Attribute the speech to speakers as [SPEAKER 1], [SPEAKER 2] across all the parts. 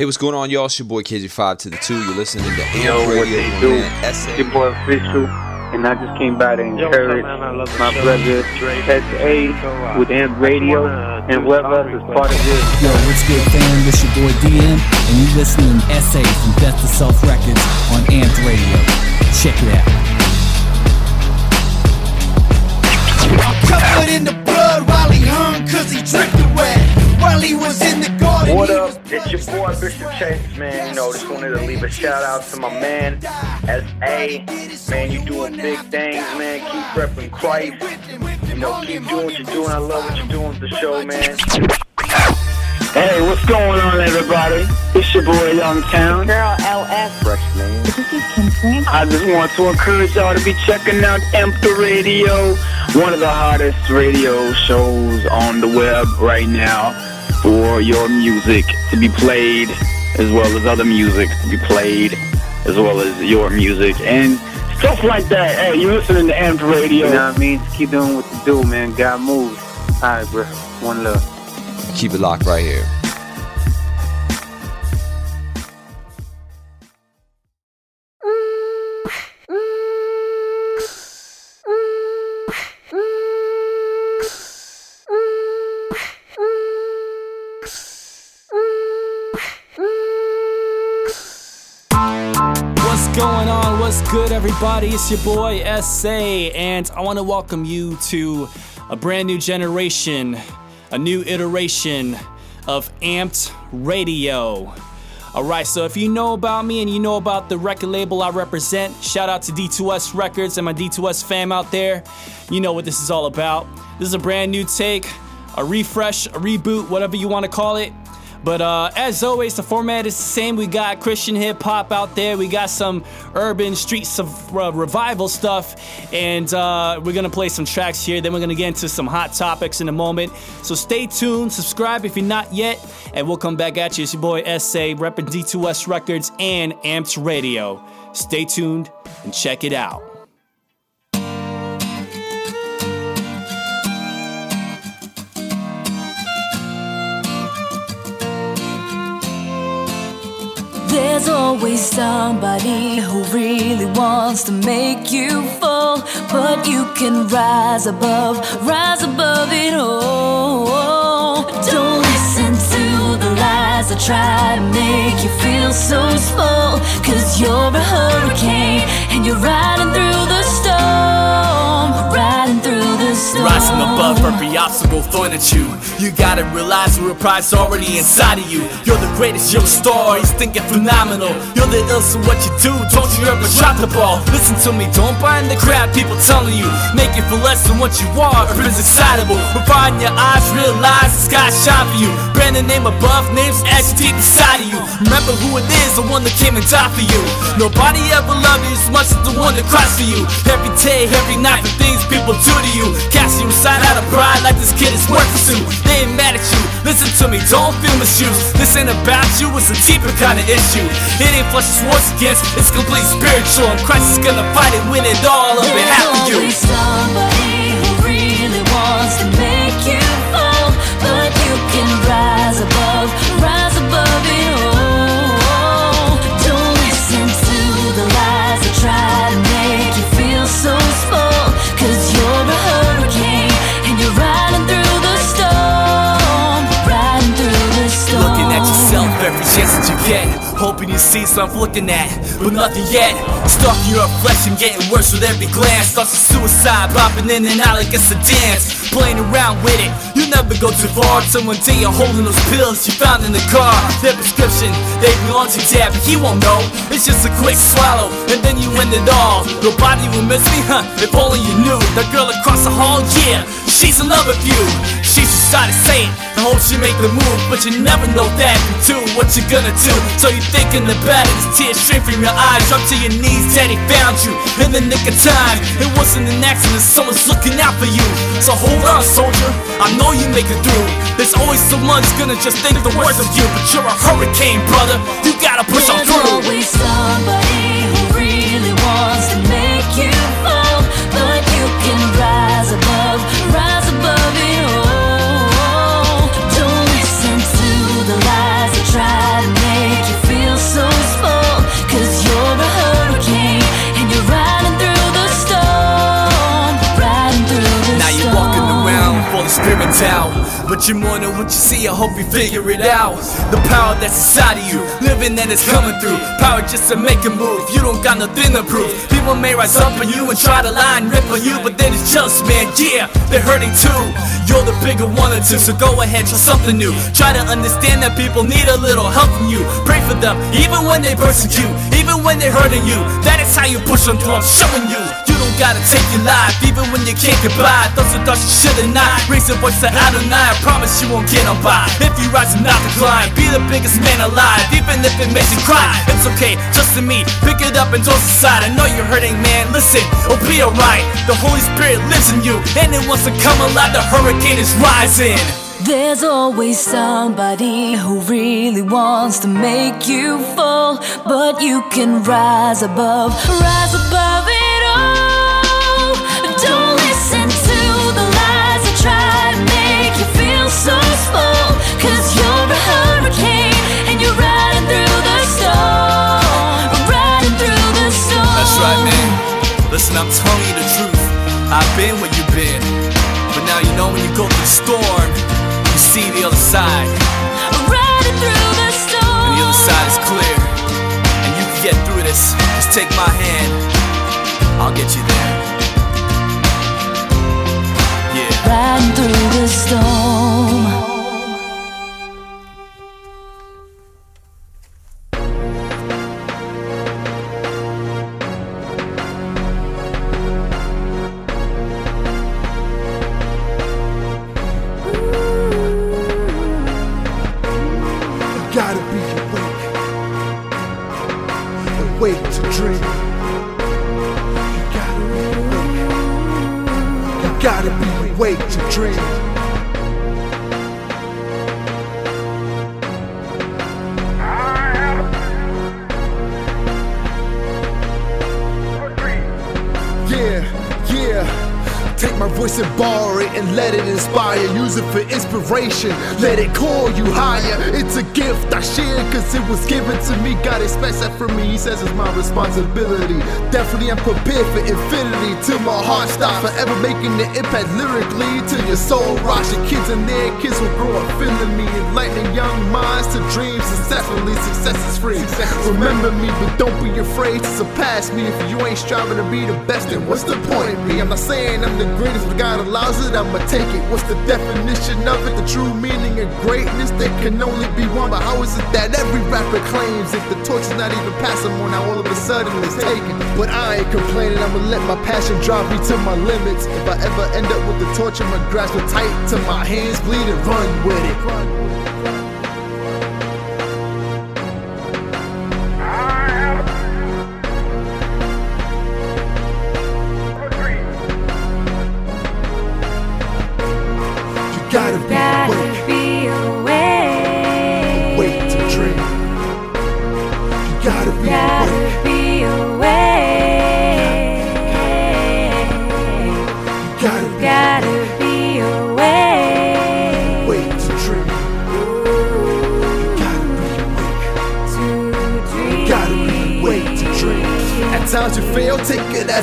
[SPEAKER 1] Hey, what's going on, y'all? It's your boy KJ5 to the 2. You're listening to Amp
[SPEAKER 2] Yo, what
[SPEAKER 1] Radio.
[SPEAKER 2] they
[SPEAKER 1] my
[SPEAKER 2] do?
[SPEAKER 1] man, SA.
[SPEAKER 2] It's your boy Official, and I just came by to encourage my brother SA with Amp Radio and whoever else is part of this.
[SPEAKER 3] Yo, what's good, fam? This your boy DM, and you listening to SA from Death to Self Records on Amped Radio. Check it out.
[SPEAKER 4] Covered in the blood while he hung cause he drifted wet. While he was in the garden.
[SPEAKER 2] What up? It's your boy Bishop Chase, man. You know, just wanted to leave a shout out to my man SA. Man, you doing big things, man. Keep repping Christ. You know, keep doing what you're doing. I love what you're doing with the show, man. Hey, what's going on, everybody? It's your boy Young Town.
[SPEAKER 5] Girl LS.
[SPEAKER 2] Freshman.
[SPEAKER 5] This is Kim Frank.
[SPEAKER 2] I just want to encourage y'all to be checking out Amped Radio, one of the hottest radio shows on the web right now for your music to be played as well as other music to be played as well as your music and stuff like that. Hey, you listening to Amped Radio. You know what I mean? Just keep doing what you do, man. God moves. All right, bro. One love.
[SPEAKER 1] Keep it locked right here.
[SPEAKER 3] Going on? What's good, everybody? It's your boy SA, and I want to welcome you to a brand new generation, a new iteration of Amped Radio. All right, so if you know about me and you know about the record label I represent, shout out to D2S Records and my D2S fam out there. You know what this is all about. This is a brand new take, a refresh, a reboot, whatever you want to call it. But uh, as always, the format is the same. We got Christian hip hop out there. We got some urban street of uh, revival stuff, and uh, we're gonna play some tracks here. Then we're gonna get into some hot topics in a moment. So stay tuned, subscribe if you're not yet, and we'll come back at you. It's your boy SA, repping D2S Records and Amped Radio. Stay tuned and check it out.
[SPEAKER 6] There's always somebody who really wants to make you fall, but you can rise above, rise above it all. Don't listen to the lies that try to make you feel so small, cause you're a hurricane and you're riding through the storm,
[SPEAKER 4] Rising above every obstacle thrown at you. You gotta realize the prize already inside of you. You're the greatest, you're a star, he's thinking phenomenal. You're the illest in what you do, don't you ever drop the ball. Listen to me, don't buy in the crap people telling you. Make it for less than what you are, or is excitable. In your eyes, realize the sky shine for you. Brand the name above, names etched deep inside of you. Remember who it is, the one that came and died for you. Nobody ever loved you as much as the one that cries for you. Every day, every night, the things people do to you. Casting you inside out of pride like this kid is worth it to. They ain't mad at you. Listen to me, don't feel misused. This ain't about you, it's a deeper kind of issue. It ain't flesh and swords against, it's complete spiritual. And Christ is gonna fight it, win it all on behalf of you.
[SPEAKER 6] Somebody who really wants to make you fall, but you can rise above you.
[SPEAKER 4] Hoping you see something looking at, but nothing yet. Stalking your flesh and getting worse with every glance. Thoughts of suicide, popping in and out like it's a dance. Playing around with it, you never go too far. Till one day you're holding those pills you found in the car. Their prescription, they belong to but he won't know. It's just a quick swallow, and then you end it all. Nobody will miss me, huh? If only you knew. That girl across the hall, yeah, she's in love with you. She just started saying, I hope she make the move, but you never know that you do what you're gonna do. So you thinking about it, tears stream from your eyes, Drop to your knees. Daddy found you in the nick of time. It wasn't an accident, someone's looking out for you. So hold on, soldier. I know you make it through. There's always someone who's gonna just think the worst of you, but you're a hurricane, brother. You gotta push on
[SPEAKER 6] There's
[SPEAKER 4] through.
[SPEAKER 6] always somebody who really wants to make you fall, but you can rise
[SPEAKER 4] doubt. But you're more than what you see, I hope you figure it out. The power that's inside of you, living and it's coming through. Power just to make a move, you don't got nothing to prove. People may rise up on you and try to lie and rip on you, but then it's just, man, yeah, they're hurting too. You're the bigger one or two, so go ahead, try something new. Try to understand that people need a little help from you. Pray for them, even when they persecute, you, even when they're hurting you. That is how you push them through, I'm showing you. You gotta take your life, even when you can't get by. Those who thought you should've not. Raise your voice to Adonai, I promise you won't get on by. If you rise and not decline, be the biggest man alive, even if it makes you cry. It's okay, trust in me, pick it up and toss aside. I know you're hurting, man, listen, it'll be alright. The Holy Spirit lives in you, and it wants to come alive. The hurricane is rising.
[SPEAKER 6] There's always somebody who really wants to make you fall, but you can rise above, rise above Listen,
[SPEAKER 4] I'm telling you the truth. I've been where you've been. But now you know when you go through the storm, you see the other side.
[SPEAKER 6] Riding through the storm.
[SPEAKER 4] And the other side is clear. And you can get through this. Just take my hand. I'll get you there. Yeah.
[SPEAKER 6] riding through the storm.
[SPEAKER 7] Responsibility. Definitely I'm prepared for infinity. Till my heart stops. Forever making the impact lyrically. Till your soul rocks. Your kids and their kids will grow up feeling me. Enlightening young minds to dream successfully. Success is free. Remember me, but don't be afraid to surpass me. If you ain't striving to be the best, then what's the point in me? I'm not saying I'm the greatest, but God allows it, I'ma take it. What's the definition of it? The true meaning of greatness? There can only be one, but how is it that every rapper claims if the torch is not even passing on, now all of a sudden it's taken? But I ain't complaining, I'ma let my passion drive me to my limits. If I ever end up with the torch, I'ma grasp it tight till my hands bleed and run with it.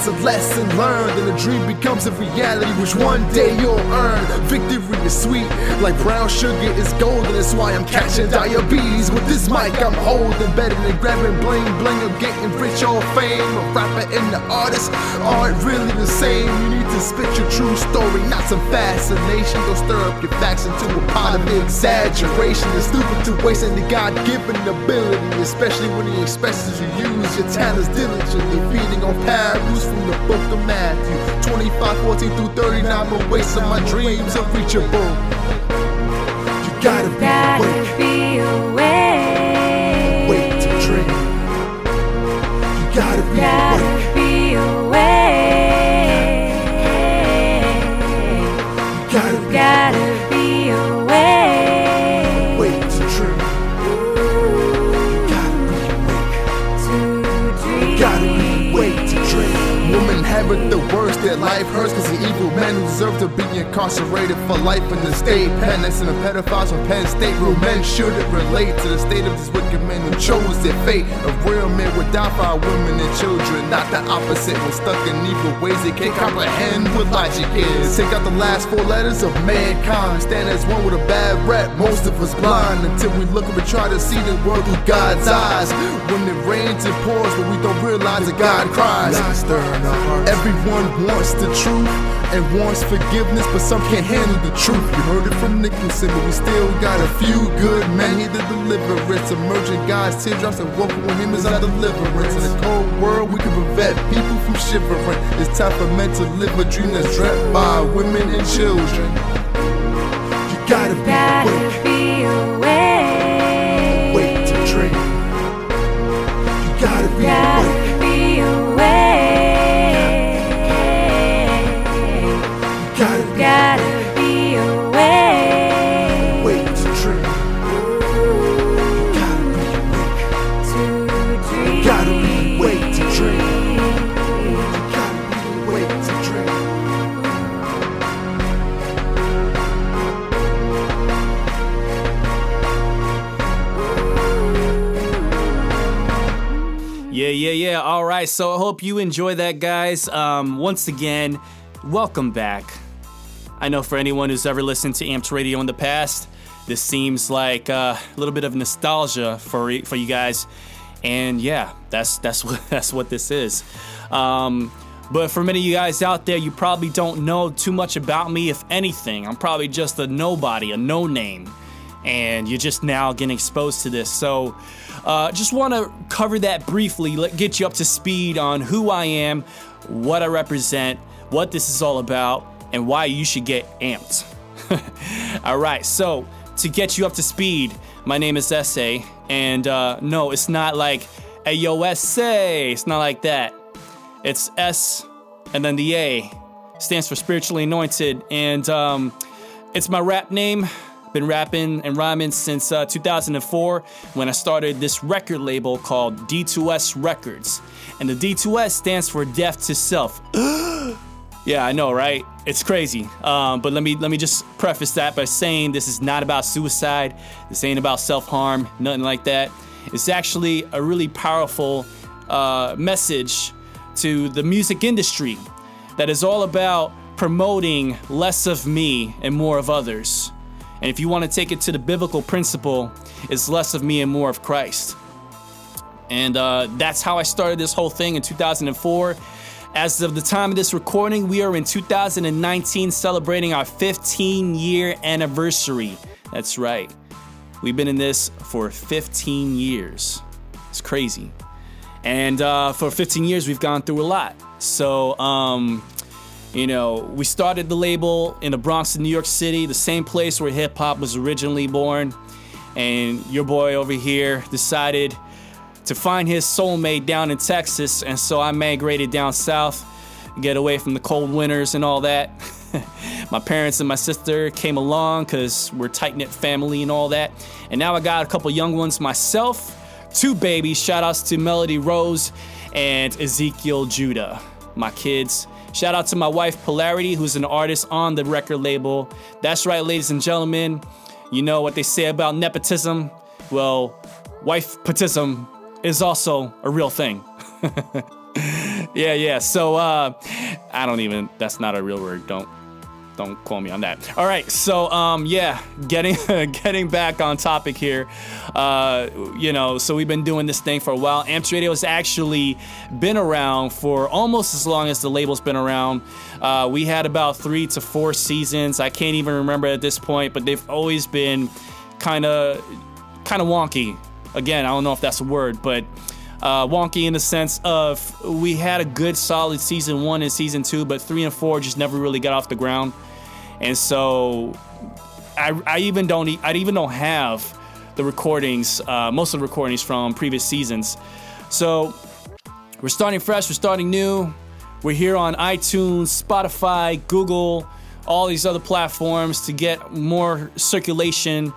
[SPEAKER 7] A lesson learned, dream becomes a reality, which one day you'll earn. Victory is sweet, like brown sugar is golden. That's why I'm catching diabetes with this mic. I'm holding better than grabbing bling bling. I'm getting rich or fame. A rapper and the artist aren't really the same. You need to spit your true story, not some fascination. Don't stir up your facts into a pot of exaggeration. It's stupid to waste any God-given ability, especially when He expects you use your talents diligently. Feeding on parables from the book of Matthew 25, 14 through 39. I'm wasting my dreams unreachable. You gotta be awake,
[SPEAKER 6] be awake.
[SPEAKER 7] wait to dream. You gotta be awake, deserve to be incarcerated for life in the state pen. Next to the pedophiles from Penn State, real men shouldn't relate to the state of these wicked men who chose their fate. A real man would die for our women and children, not the opposite. When stuck in evil ways, they can't comprehend what logic is. Take out the last four letters of mankind, stand as one with a bad rep. Most of us blind until we look up and try to see the world through God's eyes. When it rains and pours, but we don't realize that God cries. Everyone wants the truth and wants forgiveness, but some can't handle the truth. You heard it from Nicholson, but we still got a few good men here to deliver it. Emerging God's teardrops and walking with Him is our deliverance. In a cold world, we can prevent people from shivering. It's time for men to live a dream that's dreamt by women and children. You gotta
[SPEAKER 3] right. So I hope you enjoy that, guys. Um, once again, welcome back. I know for anyone who's ever listened to Amped Radio in the past, this seems like uh, a little bit of nostalgia for for you guys, and yeah, that's that's what that's what this is. Um, but for many of you guys out there, you probably don't know too much about me. If anything, I'm probably just a nobody, a no name, and you're just now getting exposed to this. So, uh, just want to cover that briefly, let get you up to speed on who I am, what I represent, what this is all about, and why you should get amped. all right, so to get you up to speed, my name is Essay, and uh, no, it's not like Ayo Essay. It's not like that. It's S and then the A stands for spiritually anointed, and um, it's my rap name. Been rapping and rhyming since uh, 2004 when I started this record label called D2S Records, and the D2S stands for Death to Self. Yeah, I know, right? It's crazy. Um, but let me let me just preface that by saying this is not about suicide. This ain't about self harm. Nothing like that. It's actually a really powerful uh, message to the music industry that is all about promoting less of me and more of others. And if you want to take it to the biblical principle, it's less of me and more of Christ. And uh, that's how I started this whole thing in 2004. As of the time of this recording, we are in 2019 celebrating our 15 year anniversary. That's right. We've been in this for 15 years. It's crazy. And uh, for 15 years, we've gone through a lot. So, um, you know, we started the label in the Bronx in New York City, the same place where hip hop was originally born. And your boy over here decided to find his soulmate down in Texas, and so I migrated down south, get away from the cold winters and all that. my parents and my sister came along because we're tight knit family and all that. And now I got a couple young ones myself, two babies. Shout outs to Melody Rose and Ezekiel Judah, my kids. Shout out to my wife Polarity, who's an artist on the record label. That's right, ladies and gentlemen. You know what they say about nepotism? Well, wife-potism is also a real thing. yeah, yeah. So uh I don't even that's not a real word. Don't don't quote me on that. All right, so um, yeah, getting getting back on topic here. Uh, you know, so we've been doing this thing for a while. Amped Radio has actually been around for almost as long as the label's been around. Uh, we had about three to four seasons. I can't even remember at this point, but they've always been kind of kind of wonky. Again, I don't know if that's a word, but uh, wonky in the sense of we had a good solid season one and season two, but three and four just never really got off the ground. And so I, I even don't I even don't have the recordings, uh, most of the recordings from previous seasons. So we're starting fresh, we're starting new. We're here on iTunes, Spotify, Google, all these other platforms to get more circulation,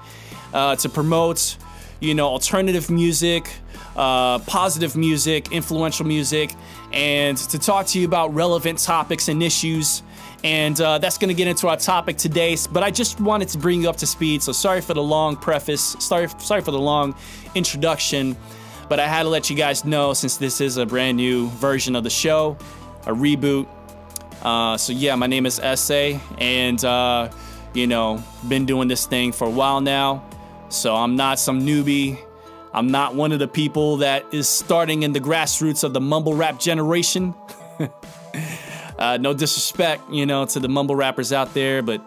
[SPEAKER 3] uh, to promote, you know, alternative music, uh, positive music, influential music, and to talk to you about relevant topics and issues. And uh, that's going to get into our topic today. But I just wanted to bring you up to speed. So sorry for the long preface. Sorry, sorry for the long introduction. But I had to let you guys know since this is a brand new version of the show, a reboot. Uh, so yeah, my name is SA, and uh, you know, been doing this thing for a while now. So I'm not some newbie. I'm not one of the people that is starting in the grassroots of the mumble rap generation. uh, no disrespect, you know, to the mumble rappers out there, but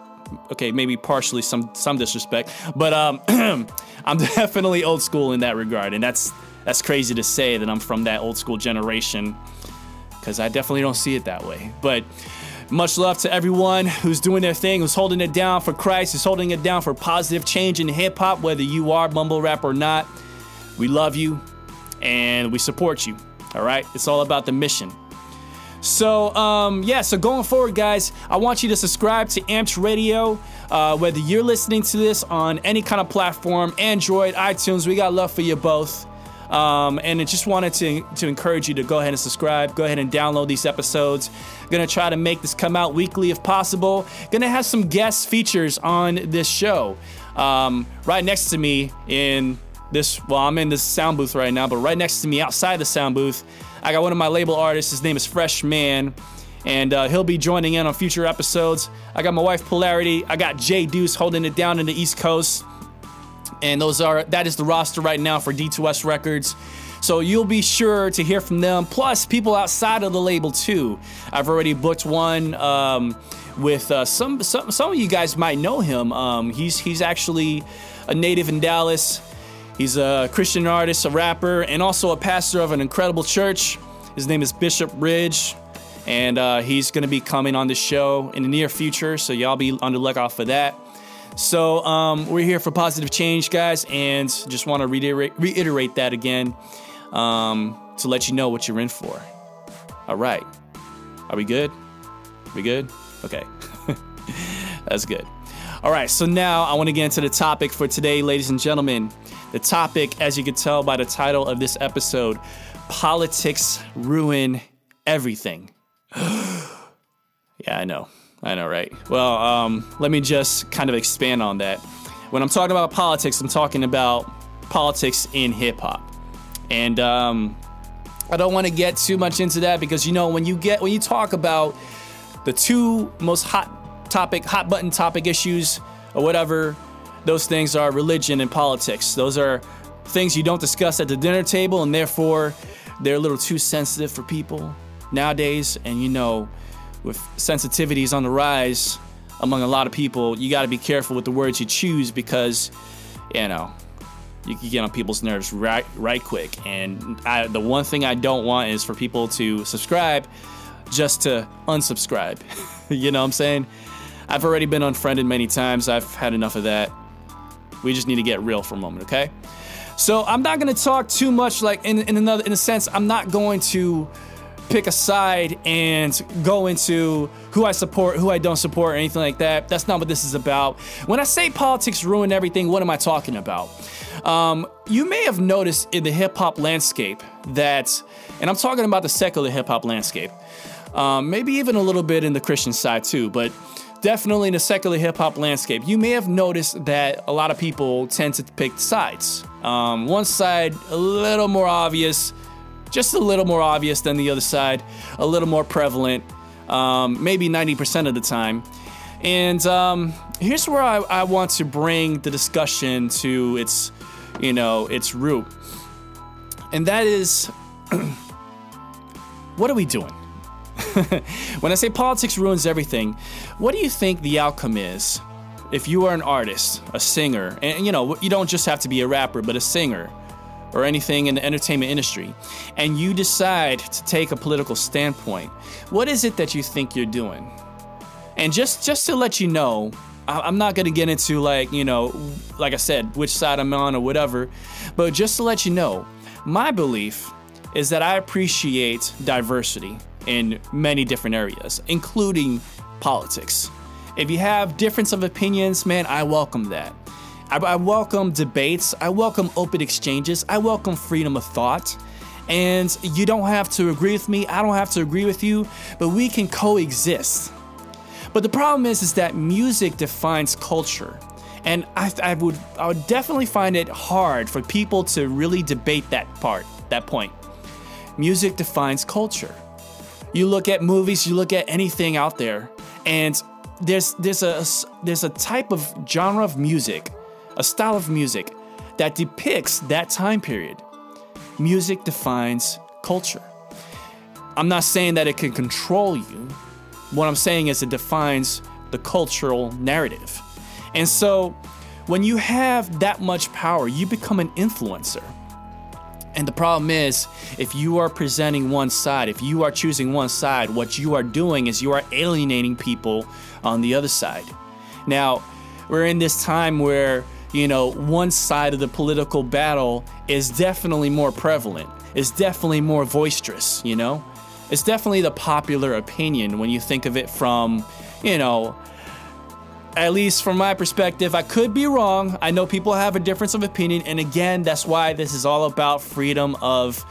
[SPEAKER 3] okay, maybe partially some some disrespect. But um, I'm definitely old school in that regard, and that's that's crazy to say that I'm from that old school generation because I definitely don't see it that way. But much love to everyone who's doing their thing, who's holding it down for Christ, who's holding it down for positive change in hip hop, whether you are mumble rap or not. We love you and we support you. All right? It's all about the mission. So, um, yeah, so going forward, guys, I want you to subscribe to Amped Radio. Uh, whether you're listening to this on any kind of platform, Android, iTunes, we got love for you both. Um, and I just wanted to, to encourage you to go ahead and subscribe. Go ahead and download these episodes. Gonna try to make this come out weekly if possible. Gonna have some guest features on this show. Um, right next to me in this, well, I'm in this sound booth right now, but right next to me outside the sound booth, I got one of my label artists. His name is Fresh Man. And uh, he'll be joining in on future episodes. I got my wife Polarity. I got Jay Deuce holding it down in the East Coast and those are that is the roster right now for D2S Records. So you'll be sure to hear from them. Plus, people outside of the label too. I've already booked one um, with uh, some, some. Some of you guys might know him. Um, he's he's actually a native in Dallas. He's a Christian artist, a rapper, and also a pastor of an incredible church. His name is Bishop Ridge, and uh, he's going to be coming on the show in the near future. So y'all be on the lookout for that. So um, we're here for positive change, guys, and just want to reiterate, reiterate that again um, to let you know what you're in for. All right, are we good? We good? Okay, that's good. All right, so now I want to get into the topic for today, ladies and gentlemen. The topic, as you can tell by the title of this episode, politics ruin everything. yeah, I know. I know, right? Well, um, let me just kind of expand on that. When I'm talking about politics, I'm talking about politics in hip hop, and um, I don't want to get too much into that because you know when you get when you talk about the two most hot topic, hot button topic issues or whatever, those things are religion and politics. Those are things you don't discuss at the dinner table, and therefore they're a little too sensitive for people nowadays. And you know with sensitivities on the rise among a lot of people, you got to be careful with the words you choose because, you know, you can get on people's nerves right right quick. And I, the one thing I don't want is for people to subscribe just to unsubscribe. you know what I'm saying? I've already been unfriended many times. I've had enough of that. We just need to get real for a moment, okay? So I'm not gonna talk too much like in, in another in a sense, I'm not going to pick a side and go into who I support, who I don't support, or anything like that. That's not what this is about. When I say politics ruin everything, what am I talking about? Um, you may have noticed in the hip hop landscape that, and I'm talking about the secular hip hop landscape, um, maybe even a little bit in the Christian side too, but definitely in the secular hip hop landscape, you may have noticed that a lot of people tend to pick sides. Um, one side, a little more obvious, just a little more obvious than the other side, a little more prevalent, um, maybe 90% of the time. And um, here's where I, I want to bring the discussion to its, you know, its root. And that is, what are we doing? when I say politics ruins everything, what do you think the outcome is if you are an artist, a singer, and you know, you don't just have to be a rapper, but a singer, or anything in the entertainment industry, and you decide to take a political standpoint, what is it that you think you're doing? And just just to let you know, I'm not gonna get into like you know, like I said, which side I'm on or whatever, but just to let you know, my belief is that I appreciate diversity in many different areas, including politics. If you have difference of opinions, man, I welcome that. I, I welcome debates. I welcome open exchanges. I welcome freedom of thought. And you don't have to agree with me. I don't have to agree with you, but we can coexist. But the problem is, is that music defines culture. And I, I would I would definitely find it hard for people to really debate that part, that point. Music defines culture. You look at movies, you look at anything out there, and there's there's a there's a type of genre of music, a style of music that depicts that time period. Music defines culture. I'm not saying that it can control you. What I'm saying is it defines the cultural narrative. And so when you have that much power, you become an influencer. And the problem is, if you are presenting one side, if you are choosing one side, what you are doing is you are alienating people on the other side. Now, we're in this time where, you know, one side of the political battle is definitely more prevalent, is definitely more boisterous, you know? It's definitely the popular opinion when you think of it from, you know, at least from my perspective, I could be wrong. I know people have a difference of opinion, and again, that's why this is all about freedom of,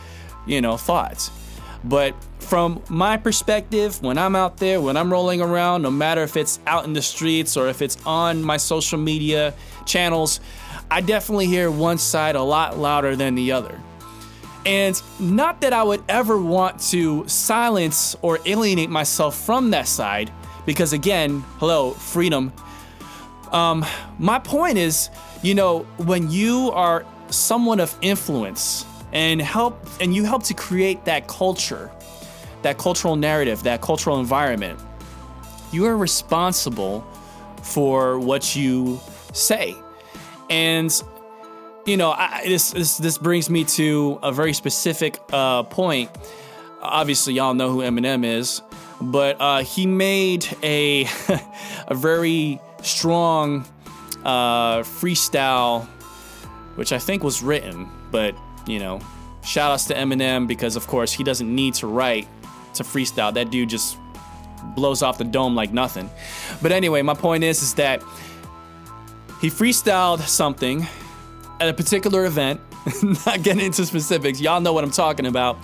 [SPEAKER 3] you know, thoughts. But from my perspective, when I'm out there, when I'm rolling around, no matter if it's out in the streets or if it's on my social media channels, I definitely hear one side a lot louder than the other. And not that I would ever want to silence or alienate myself from that side, because again, hello, freedom. Um, my point is, you know, when you are someone of influence and help and you help to create that culture, that cultural narrative, that cultural environment, you are responsible for what you say. And you know, I, this, this this brings me to a very specific uh, point. Obviously, y'all know who Eminem is, but uh, he made a a very strong uh, freestyle, which I think was written. But you know, shout outs to Eminem because of course he doesn't need to write to freestyle. That dude just blows off the dome like nothing. But anyway, my point is is that he freestyled something at a particular event, not getting into specifics, y'all know what I'm talking about.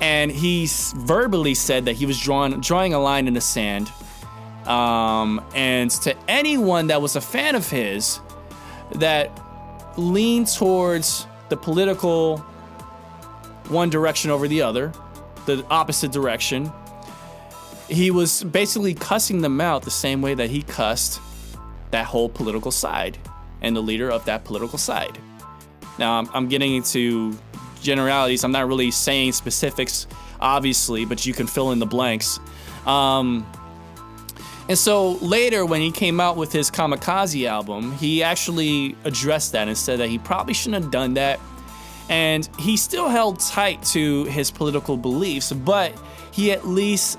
[SPEAKER 3] And he verbally said that he was drawing drawing a line in the sand. Um, and to anyone that was a fan of his, that leaned towards the political one direction over the other, the opposite direction, he was basically cussing them out the same way that he cussed that whole political side and the leader of that political side. Now, I'm, I'm getting into generalities. I'm not really saying specifics, obviously, but you can fill in the blanks. Um, and so later, when he came out with his Kamikaze album, he actually addressed that and said that he probably shouldn't have done that. And he still held tight to his political beliefs, but he at least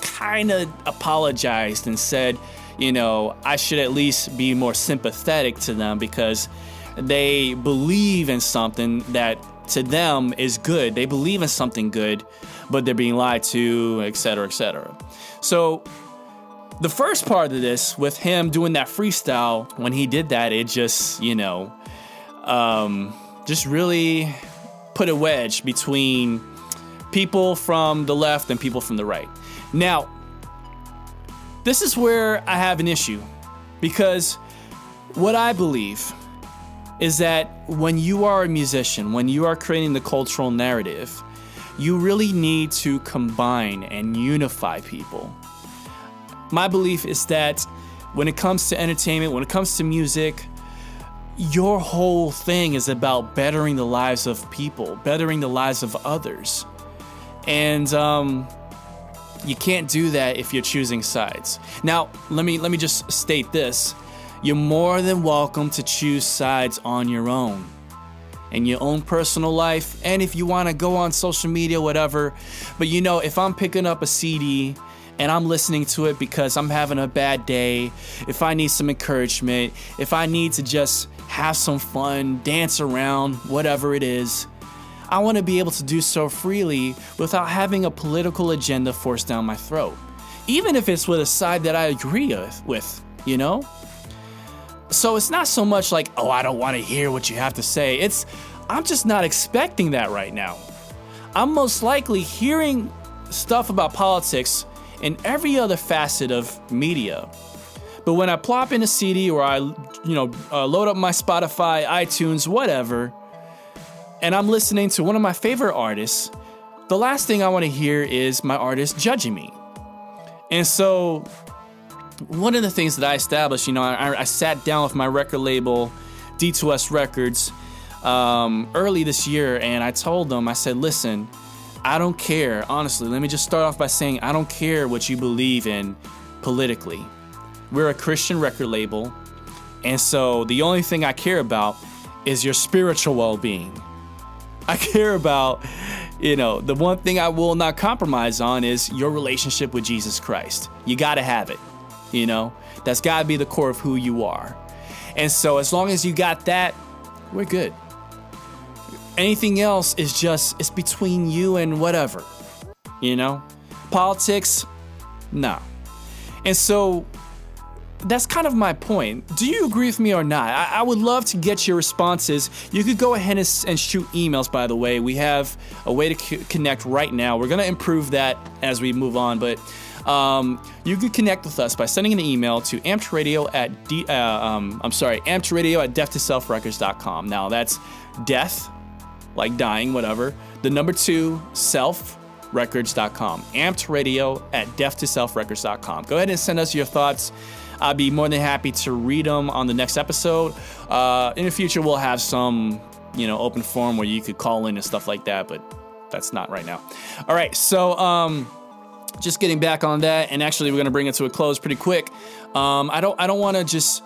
[SPEAKER 3] kind of apologized and said, you know, I should at least be more sympathetic to them because they believe in something that to them is good. They believe in something good, but they're being lied to, etc., etc. So the first part of this with him doing that freestyle, when he did that, it just, you know, um, just really put a wedge between people from the left and people from the right. Now, this is where I have an issue because what I believe is that when you are a musician, when you are creating the cultural narrative, you really need to combine and unify people. My belief is that when it comes to entertainment, when it comes to music, your whole thing is about bettering the lives of people, bettering the lives of others. And um, you can't do that if you're choosing sides. Now, let me let me just state this. You're more than welcome to choose sides on your own. In your own personal life, and if you want to go on social media, whatever. But you know, if I'm picking up a CD and I'm listening to it because I'm having a bad day, if I need some encouragement, if I need to just have some fun, dance around, whatever it is, I want to be able to do so freely without having a political agenda forced down my throat. Even if it's with a side that I agree with, you know? so it's not so much like, oh, I don't want to hear what you have to say. It's, I'm just not expecting that right now. I'm most likely hearing stuff about politics in every other facet of media. But when I plop in a CD or I, you know, uh, load up my Spotify, iTunes, whatever, and I'm listening to one of my favorite artists, the last thing I want to hear is my artist judging me. And so, one of the things that I established, you know, I, I sat down with my record label, D2S Records, um, early this year, and I told them, I said, listen, I don't care. Honestly, let me just start off by saying, I don't care what you believe in politically. We're a Christian record label, and so the only thing I care about is your spiritual well being. I care about, you know, the one thing I will not compromise on is your relationship with Jesus Christ. You got to have it, you know? That's got to be the core of who you are. And so as long as you got that, we're good. Anything else is just, it's between you and whatever, you know? Politics, no. And so that's kind of my point. Do you agree with me or not? I, I would love to get your responses. You could go ahead and, and shoot emails, by the way. We have a way to c- connect right now. We're going to improve that as we move on, but um, you can connect with us by sending an email to ampedradio at d, uh, um, I'm sorry, ampedradio at death2selfrecords.com. Now that's death, like dying, whatever. The number two, self, records.com. Amped radio at death2selfrecords.com. Go ahead and send us your thoughts. I'd be more than happy to read them on the next episode. Uh, in the future, we'll have some, you know, open forum where you could call in and stuff like that, but that's not right now. All right, so um, just getting back on that, and actually, we're gonna bring it to a close pretty quick. Um, I don't, I don't want to just.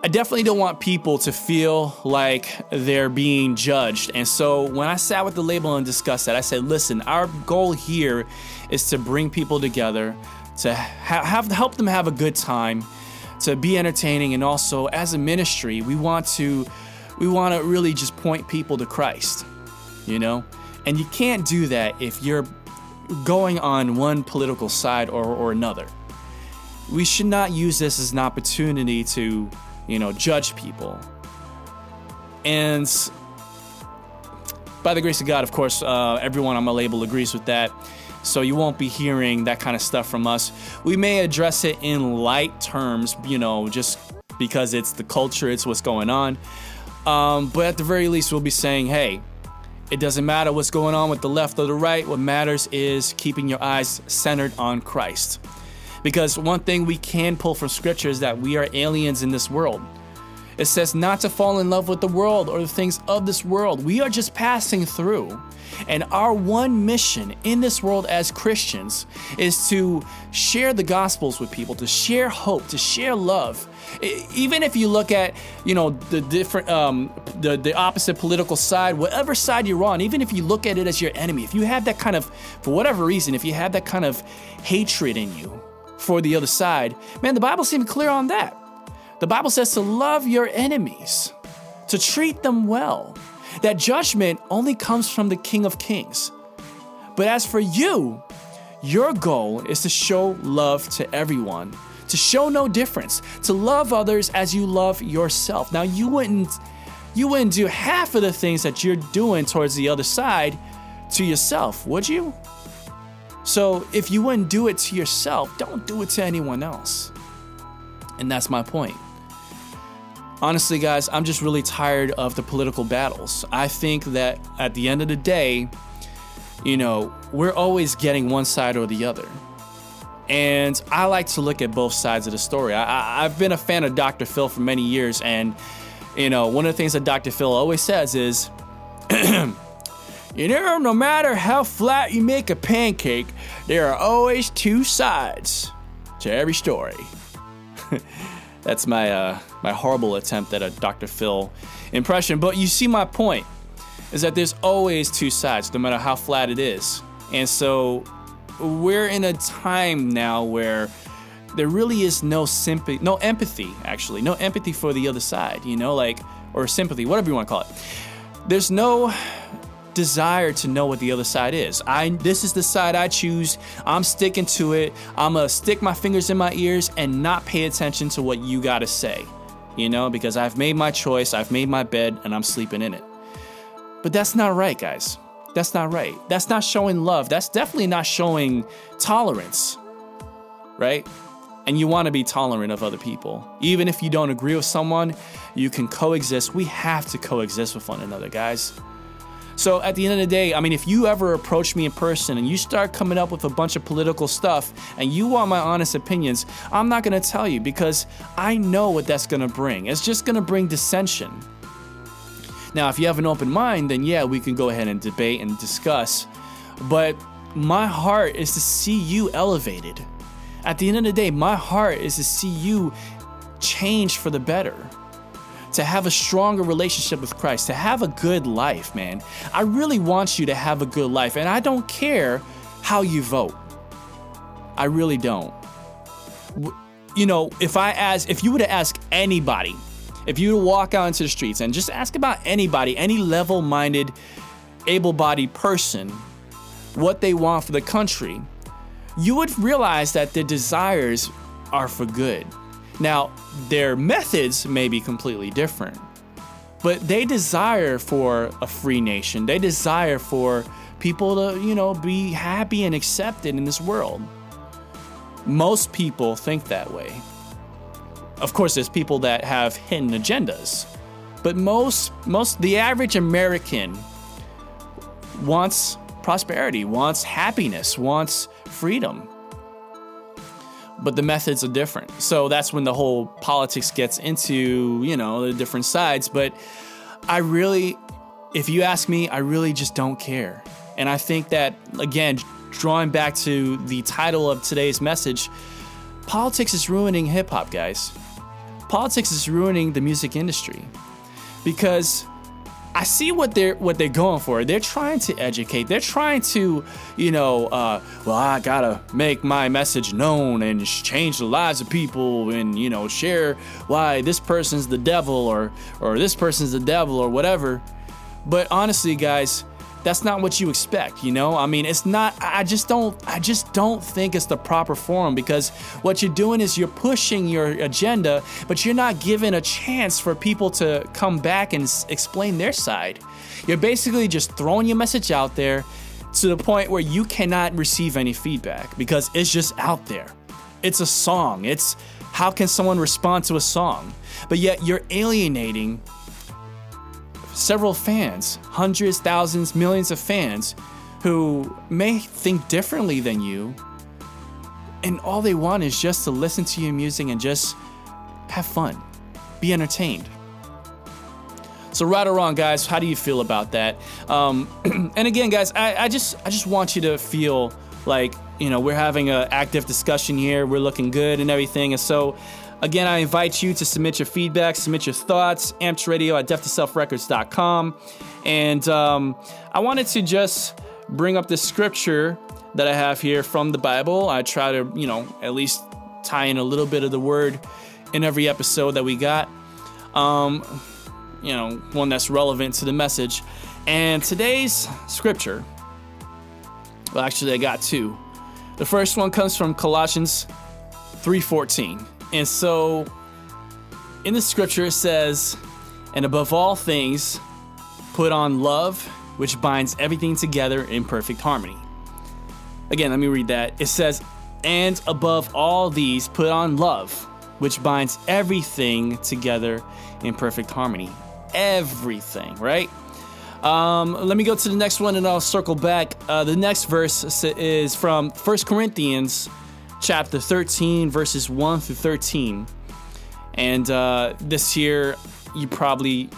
[SPEAKER 3] I definitely don't want people to feel like they're being judged. And so when I sat with the label and discussed that, I said, listen, our goal here is to bring people together, to ha- have help them have a good time, to be entertaining, and also as a ministry, we want to we want to really just point people to Christ, you know. And you can't do that if you're going on one political side or, or another. We should not use this as an opportunity to, you know, judge people. And by the grace of God, of course, uh, everyone on my label agrees with that. So you won't be hearing that kind of stuff from us. We may address it in light terms, you know, just because it's the culture, it's what's going on. Um, but at the very least, we'll be saying, hey, it doesn't matter what's going on with the left or the right. What matters is keeping your eyes centered on Christ. Because one thing we can pull from scripture is that we are aliens in this world. It says not to fall in love with the world or the things of this world. We are just passing through. And our one mission in this world as Christians is to share the gospels with people, to share hope, to share love. Even if you look at, you know, the different, um, the, the opposite political side, whatever side you're on, even if you look at it as your enemy, if you have that kind of, for whatever reason, if you have that kind of hatred in you for the other side, man, the Bible seems clear on that. The Bible says to love your enemies, to treat them well. That judgment only comes from the King of Kings. But as for you, your goal is to show love to everyone, to show no difference, to love others as you love yourself. Now you wouldn't you wouldn't do half of the things that you're doing towards the other side to yourself, would you? So if you wouldn't do it to yourself, don't do it to anyone else. And that's my point. Honestly, guys, I'm just really tired of the political battles. I think that at the end of the day, you know, we're always getting one side or the other. And I like to look at both sides of the story. I, have been a fan of Dr. Phil for many years, and, you know, one of the things that Dr. Phil always says is, you know, no matter how flat you make a pancake, there are always two sides to every story. That's my uh, my horrible attempt at a Dr. Phil impression. But you see my point is that there's always two sides, no matter how flat it is. And so we're in a time now where there really is no sympathy, no empathy, actually, no empathy for the other side, you know, like, or sympathy, whatever you want to call it. There's no desire to know what the other side is. I this is the side I choose. I'm sticking to it. I'm gonna stick my fingers in my ears and not pay attention to what you gotta say. you know, because I've made my choice, I've made my bed, and I'm sleeping in it. But that's not right, guys. That's not right. That's not showing love. That's definitely not showing tolerance, right? And you want to be tolerant of other people. Even if you don't agree with someone, you can coexist. We have to coexist with one another, guys. So at the end of the day, I mean, if you ever approach me in person and you start coming up with a bunch of political stuff and you want my honest opinions, I'm not going to tell you because I know what that's going to bring. It's just going to bring dissension. Now, if you have an open mind, then yeah, we can go ahead and debate and discuss. But my heart is to see you elevated. At the end of the day, my heart is to see you change for the better to have a stronger relationship with Christ, to have a good life, man. I really want you to have a good life, and I don't care how you vote. I really don't. You know, if I ask, if you were to ask anybody, if you were to walk out into the streets and just ask about anybody, any level minded, able bodied person, what they want for the country, you would realize that their desires are for good. Now, their methods may be completely different, but they desire for a free nation. They desire for people to, you know, be happy and accepted in this world. Most people think that way. Of course, there's people that have hidden agendas, but most, most, the average American wants prosperity, wants happiness, wants freedom but the methods are different. So that's when the whole politics gets into, you know, the different sides. But I really, if you ask me, I really just don't care. And I think that, again, drawing back to the title of today's message, politics is ruining hip hop, guys. Politics is ruining the music industry because I see what they're what they're going for. They're trying to educate. They're trying to, you know, uh, well, I gotta make my message known and change the lives of people, and you know, share why this person's the devil or or this person's the devil or whatever. But honestly, guys, that's not what you expect, you know? I mean, it's not I just don't I just don't think it's the proper forum because what you're doing is you're pushing your agenda, but you're not giving a chance for people to come back and s- explain their side. You're basically just throwing your message out there to the point where you cannot receive any feedback because it's just out there. It's a song. It's how can someone respond to a song? But yet you're alienating several fans, hundreds, thousands, millions of fans who may think differently than you. And all they want is just to listen to your music and just have fun, be entertained. So right or wrong, guys, how do you feel about that? Um, and again, guys, I, I just I just want you to feel like you know we're having an active discussion here. We're looking good and everything. And so Again, I invite you to submit your feedback, submit your thoughts, ampedradio at death2selfrecords.com. And um, I wanted to just bring up this scripture that I have here from the Bible. I try to, you know, at least tie in a little bit of the word in every episode that we got. Um, you know, one that's relevant to the message. And today's scripture, well, actually, I got two. The first one comes from Colossians 3:14. And so in the scripture it says, and above all things, put on love, which binds everything together in perfect harmony. Again, let me read that. It says, and above all these, put on love, which binds everything together in perfect harmony. Everything, right? Um, let me go to the next one and I'll circle back. Uh, the next verse is from 1 Corinthians chapter 13, verses 1 through 13. And uh, this year, you probably,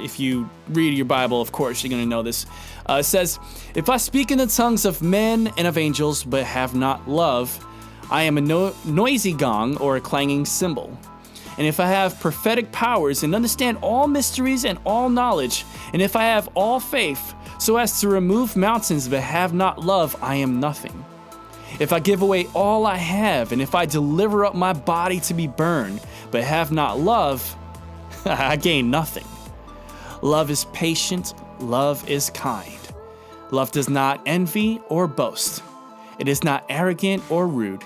[SPEAKER 3] if you read your Bible, of course, you're going to know this. Uh, it says, If I speak in the tongues of men and of angels, but have not love, I am a no- noisy gong or a clanging cymbal. And if I have prophetic powers and understand all mysteries and all knowledge, and if I have all faith, so as to remove mountains but have not love, I am nothing. If I give away all I have, and if I deliver up my body to be burned, but have not love, I gain nothing. Love is patient, love is kind. Love does not envy or boast. It is not arrogant or rude.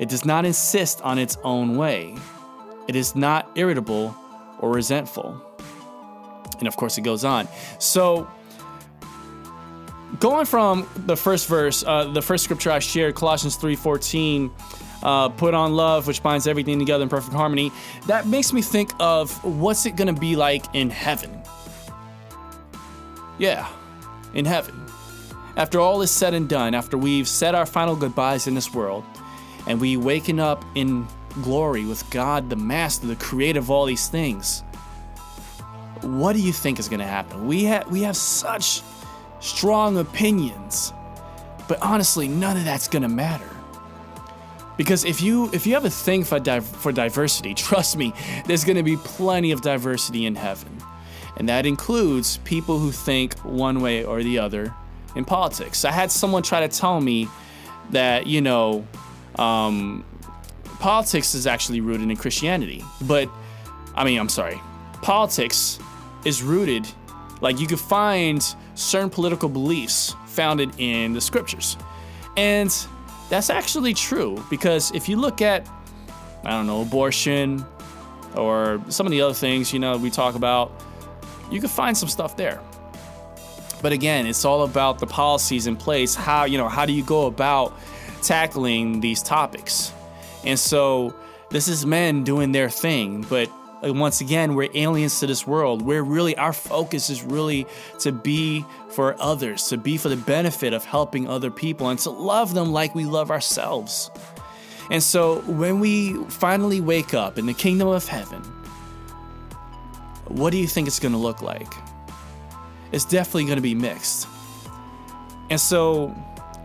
[SPEAKER 3] It does not insist on its own way. It is not irritable or resentful. And of course, it goes on. So, going from the first verse, uh, the first scripture I shared, Colossians 3:14, uh, put on love, which binds everything together in perfect harmony. That makes me think of what's it gonna be like in heaven. Yeah, in heaven. After all is said and done, after we've said our final goodbyes in this world, and we waken up in glory with God, the Master, the Creator of all these things, what do you think is going to happen? We have we have such strong opinions, but honestly, none of that's going to matter. Because if you if you have a thing for for diversity, trust me, there's going to be plenty of diversity in heaven, and that includes people who think one way or the other in politics. I had someone try to tell me that you know um, politics is actually rooted in Christianity, but I mean, I'm sorry, politics is rooted like you could find certain political beliefs founded in the scriptures, and that's actually true because if you look at, I don't know, abortion or some of the other things, you know, we talk about, you can find some stuff there. But again, it's all about the policies in place. How, you know, how do you go about tackling these topics? And so this is men doing their thing, but once again, we're aliens to this world. We're really, our focus is really to be for others, to be for the benefit of helping other people, and to love them like we love ourselves. And so when we finally wake up in the kingdom of heaven, what do you think it's going to look like? It's definitely going to be mixed. And so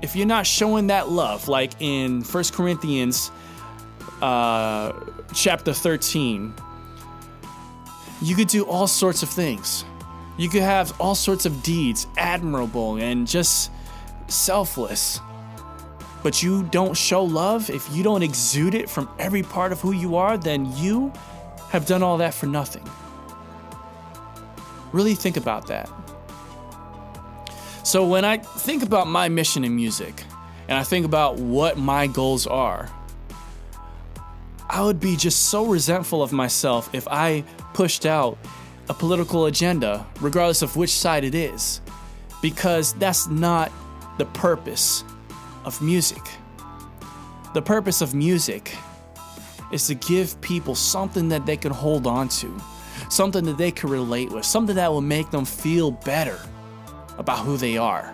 [SPEAKER 3] if you're not showing that love, like in 1 Corinthians uh, chapter 13, you could do all sorts of things. You could have all sorts of deeds, admirable and just selfless. But you don't show love, if you don't exude it from every part of who you are, then you have done all that for nothing. Really think about that. So, when I think about my mission in music and I think about what my goals are, I would be just so resentful of myself if I pushed out a political agenda, regardless of which side it is, because that's not the purpose of music. The purpose of music is to give people something that they can hold on to, something that they can relate with, something that will make them feel better about who they are.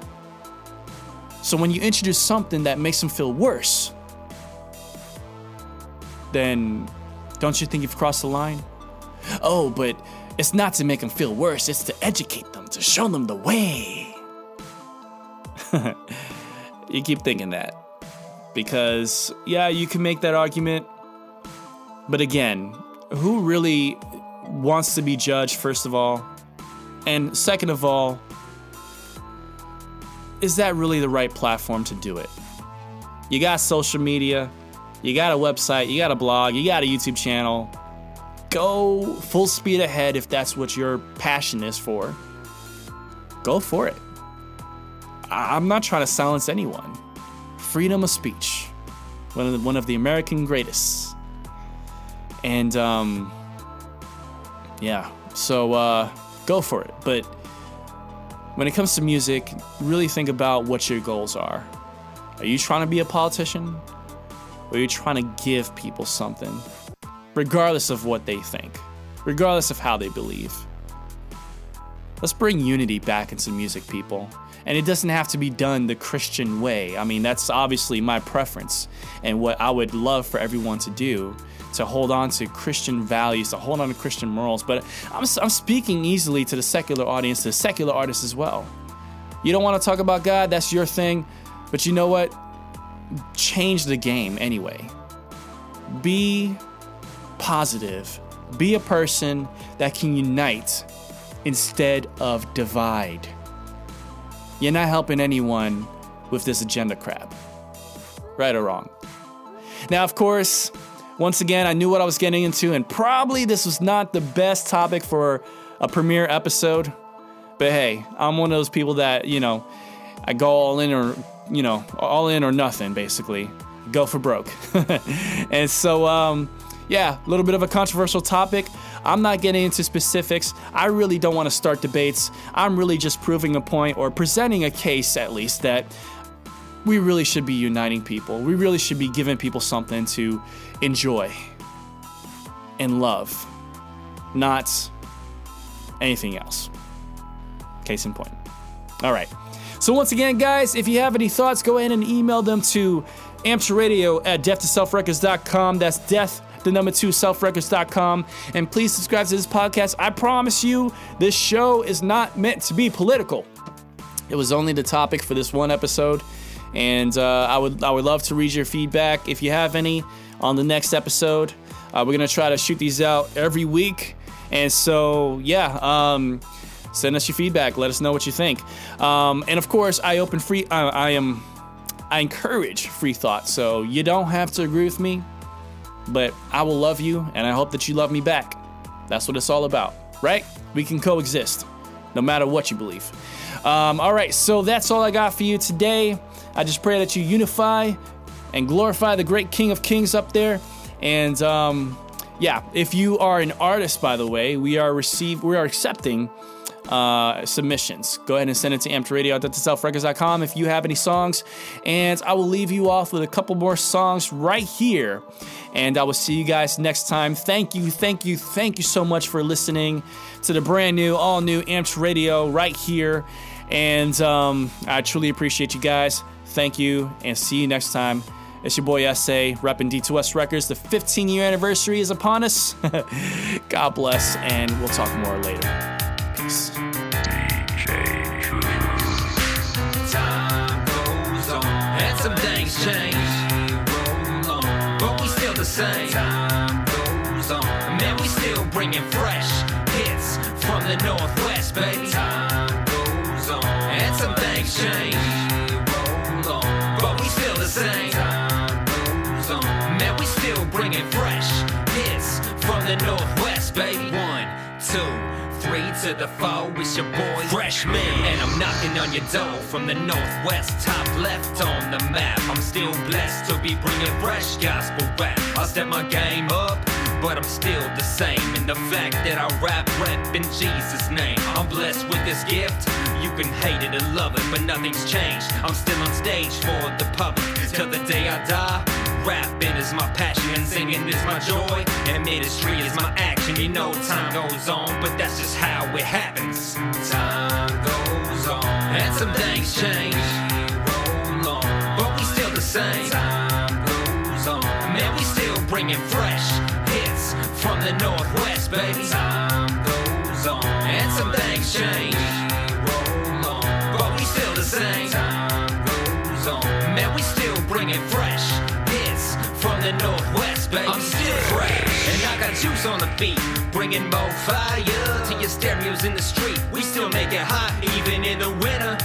[SPEAKER 3] So when you introduce something that makes them feel worse, then don't you think you've crossed the line? Oh, but it's not to make them feel worse, it's to educate them, to show them the way. you keep thinking that. Because, yeah, you can make that argument. But again, who really wants to be judged, first of all? And second of all, is that really the right platform to do it? You got social media, you got a website, you got a blog, you got a YouTube channel. Go full speed ahead if that's what your passion is for. Go for it. I- I'm not trying to silence anyone. Freedom of speech, one of the, one of the American greatest. And um, yeah, so uh, go for it. But when it comes to music, really think about what your goals are. Are you trying to be a politician? Or are you trying to give people something? Regardless of what they think, regardless of how they believe. Let's bring unity back into music, people. And it doesn't have to be done the Christian way. I mean, that's obviously my preference and what I would love for everyone to do to hold on to Christian values, to hold on to Christian morals. But I'm, I'm speaking easily to the secular audience, to secular artists as well. You don't want to talk about God, that's your thing. But you know what? Change the game anyway. Be positive. Be a person that can unite instead of divide. You're not helping anyone with this agenda crap. Right or wrong. Now, of course, once again, I knew what I was getting into, and probably this was not the best topic for a premiere episode. But hey, I'm one of those people that, you know, I go all in or, you know, all in or nothing, basically. Go for broke. and so, um, yeah, a little bit of a controversial topic. I'm not getting into specifics. I really don't want to start debates. I'm really just proving a point or presenting a case, at least, that we really should be uniting people. We really should be giving people something to enjoy and love, not anything else. Case in point. All right. So, once again, guys, if you have any thoughts, go ahead and email them to ampedradio at death2selfrecords.com. That's death, the number two, selfrecords.com. And please subscribe to this podcast. I promise you, this show is not meant to be political. It was only the topic for this one episode. And uh, I would I would love to read your feedback if you have any on the next episode. Uh, we're gonna try to shoot these out every week, and so yeah, um, send us your feedback. Let us know what you think. Um, and of course, I open free. Uh, I am I encourage free thought. So you don't have to agree with me, but I will love you, and I hope that you love me back. That's what it's all about, right? We can coexist, no matter what you believe. Um, all right, so that's all I got for you today. I just pray that you unify and glorify the great King of Kings up there. And um, yeah, if you are an artist, by the way, we are receive we are accepting uh, submissions. Go ahead and send it to ampedradio.selfrecords.com if you have any songs. And I will leave you off with a couple more songs right here. And I will see you guys next time. Thank you, thank you, thank you so much for listening to the brand new, all new Amped Radio right here. And um, I truly appreciate you guys. Thank you, and see you next time. It's your boy SA, repping D2S Records. The 15 year anniversary is upon us. God bless, and we'll talk more later.
[SPEAKER 8] Change. But we still the same. Time goes on, man, we still bringing fresh hits from the Northwest, baby. To the foe. it's your boy Freshman. And I'm knocking on your door from the northwest, top left on the map. I'm still blessed to be bringing fresh gospel rap. I step my game up, but I'm still the same. And the fact that I rap rap in Jesus' name, I'm blessed with this gift. You can hate it or love it, but nothing's changed. I'm still on stage for the public till the day I die. Rapping is my passion, singing is my joy, and ministry is my action. You know, time goes on, but that's just how it happens. Time goes on, and some things change. Roll on, but we still the same. Time goes on, man, we still bringing fresh hits from the Northwest, baby. Juice on the beat, bringing more fire to your stereos in the street. We still make it hot, even in the winter.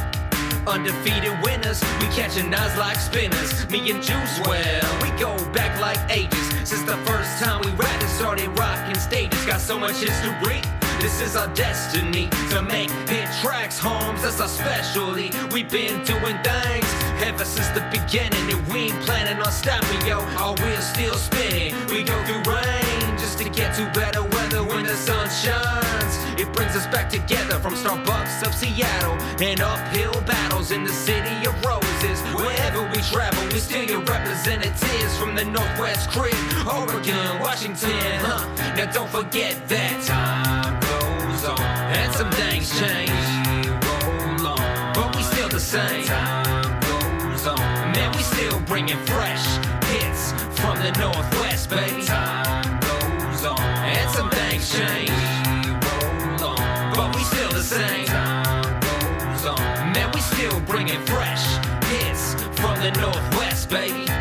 [SPEAKER 8] Undefeated winners, we catching eyes like spinners. Me and Juice, well, we go back like ages. Since the first time we rapped and started rocking stages, got so much history. This is our destiny to make hit tracks, homes. That's our specialty. We've been doing things ever since the beginning, and we ain't planning on stopping, yo. Our wheels still spinning. We go through rain just to get to better weather when the sun shines. It brings us back together from Starbucks of Seattle and uphill battles in the city of roses. Wherever we travel, we still your representatives from the Northwest crib, Oregon, Washington, huh? Now don't forget that time goes on and some things change. Roll on, but we still the same. Time goes on, man, we still bringing fresh hits from the Northwest, baby. Time but we still the same. Man, we still bringing fresh hits from the Northwest, baby.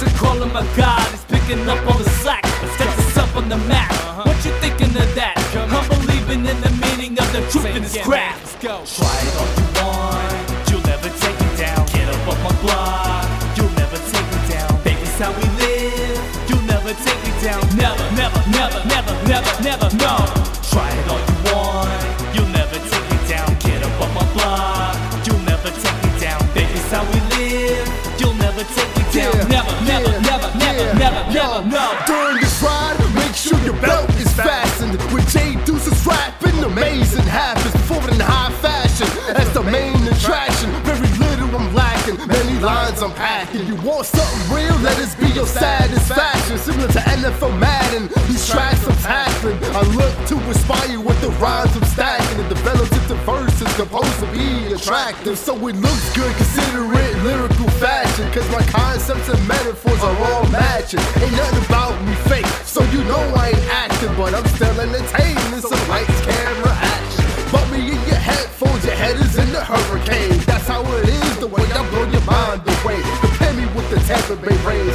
[SPEAKER 4] Lack. It's a call of my God, it's picking up all the slack. Sets us up on the map. What you thinking of that? I'm believing in the meaning of the truth in this crap. Try it all
[SPEAKER 7] your satisfaction. Similar to NFL Madden, these tracks I'm tackling. I look to inspire you with the rhymes I'm stacking. And develop into verses composed to be attractive. So it looks good, consider it lyrical fashion. Cause my concepts and metaphors are all matching. Ain't nothing about me fake, so you know I ain't acting, but I'm still entertaining. Some lights, camera, action. But me in your headphones, your head is in the hurricane. That's how it is, the way I blow your mind away. Compare me with the Tampa Bay Rays,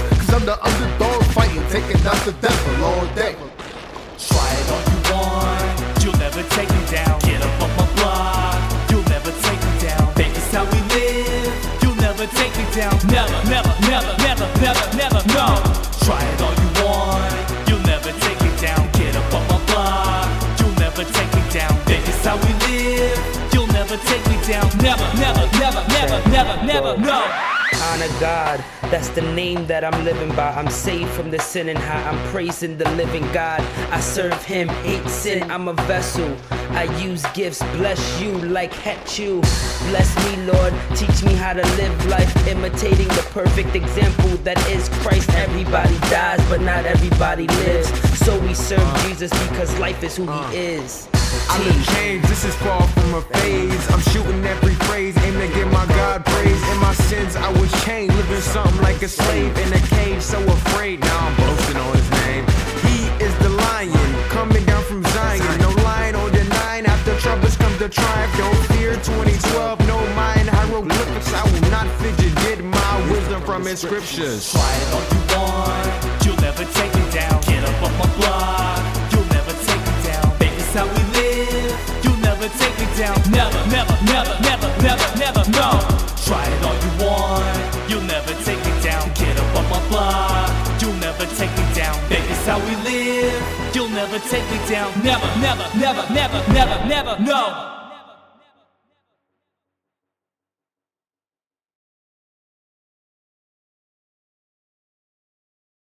[SPEAKER 4] down. Never, never, never, never, never, never, no. Try it all you want, you'll never take me down. Get up on my block, you'll never take me down. Baby's how we live, you'll never take me down. Never, never, never, never, never, never, no.
[SPEAKER 9] Honor God. That's the name that I'm living by. I'm saved from the sin and high. I'm praising the living God. I serve Him, hate sin. I'm a vessel. I use gifts, bless you like het you. Bless me, Lord. Teach me how to live life, imitating the perfect example that is Christ. Everybody dies, but not everybody lives. So we serve uh, Jesus because life is who He uh. is.
[SPEAKER 10] I'm in chains, this is far from a phase. I'm shooting every phrase, aim to give my God praise. In my sins, I was chained, living something like a slave in a cage, so afraid. Now I'm boasting on his name. He is the lion, coming down from Zion. No lying or denying, after troubles come to triumph. Don't fear 2012, no mind hieroglyphics. I will not fidget, get my wisdom from his scriptures.
[SPEAKER 4] Try it all you want, you'll never take me down. Get up on my block, you'll never take me down. Baby's how we live, you'll never take me down. Never, never, never, never, never, never, no. Try it all you want, you'll never take me down. Get up on my block, you'll never take me down. Baby's how we live, you'll never take me down. Never, never, never, never, never, never, no.